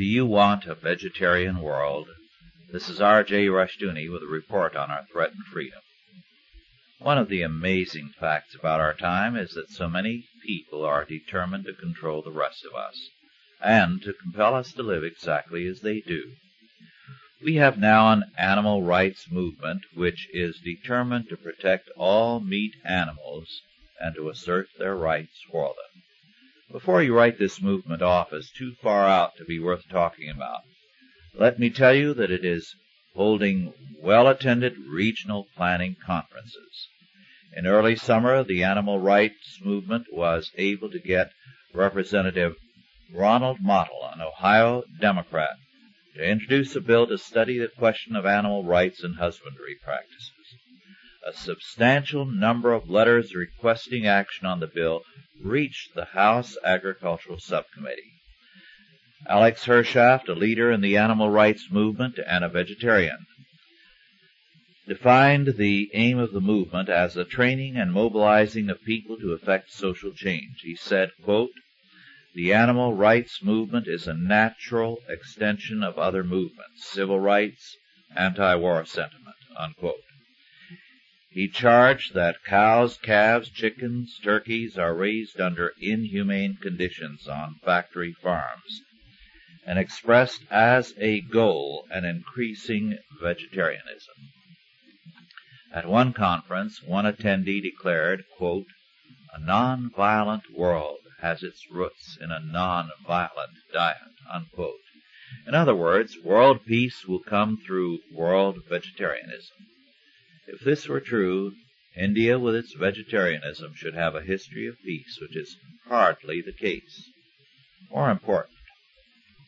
Do you want a vegetarian world? This is R.J. Rushdoony with a report on our threatened freedom. One of the amazing facts about our time is that so many people are determined to control the rest of us, and to compel us to live exactly as they do. We have now an animal rights movement which is determined to protect all meat animals and to assert their rights for them. Before you write this movement off as too far out to be worth talking about, let me tell you that it is holding well attended regional planning conferences. In early summer, the animal rights movement was able to get Representative Ronald Mottl, an Ohio Democrat, to introduce a bill to study the question of animal rights and husbandry practices. A substantial number of letters requesting action on the bill reached the House Agricultural Subcommittee. Alex Hershaft, a leader in the animal rights movement and a vegetarian, defined the aim of the movement as the training and mobilizing of people to effect social change. He said, quote, the animal rights movement is a natural extension of other movements, civil rights, anti-war sentiment, unquote. He charged that cows, calves, chickens, turkeys are raised under inhumane conditions on factory farms and expressed as a goal an increasing vegetarianism. At one conference, one attendee declared, a non-violent world has its roots in a non-violent diet. In other words, world peace will come through world vegetarianism. If this were true, India with its vegetarianism should have a history of peace, which is hardly the case. More important,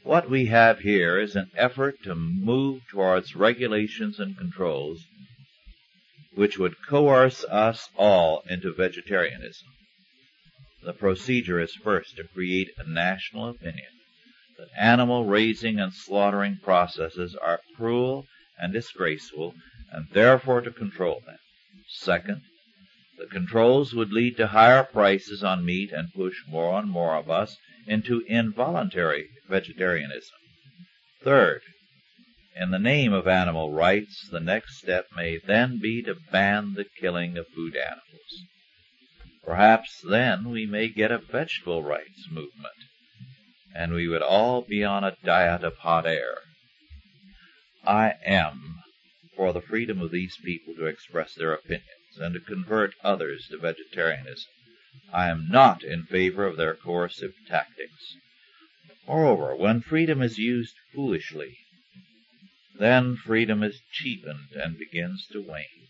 what we have here is an effort to move towards regulations and controls which would coerce us all into vegetarianism. The procedure is first to create a national opinion that animal raising and slaughtering processes are cruel and disgraceful and therefore to control them. Second, the controls would lead to higher prices on meat and push more and more of us into involuntary vegetarianism. Third, in the name of animal rights, the next step may then be to ban the killing of food animals. Perhaps then we may get a vegetable rights movement, and we would all be on a diet of hot air. I am for the freedom of these people to express their opinions and to convert others to vegetarianism. I am not in favor of their coercive tactics. Moreover, when freedom is used foolishly, then freedom is cheapened and begins to wane.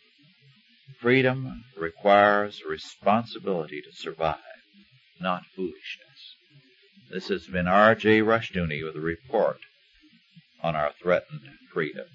Freedom requires responsibility to survive, not foolishness. This has been R.J. Rushdoony with a report on our threatened freedom.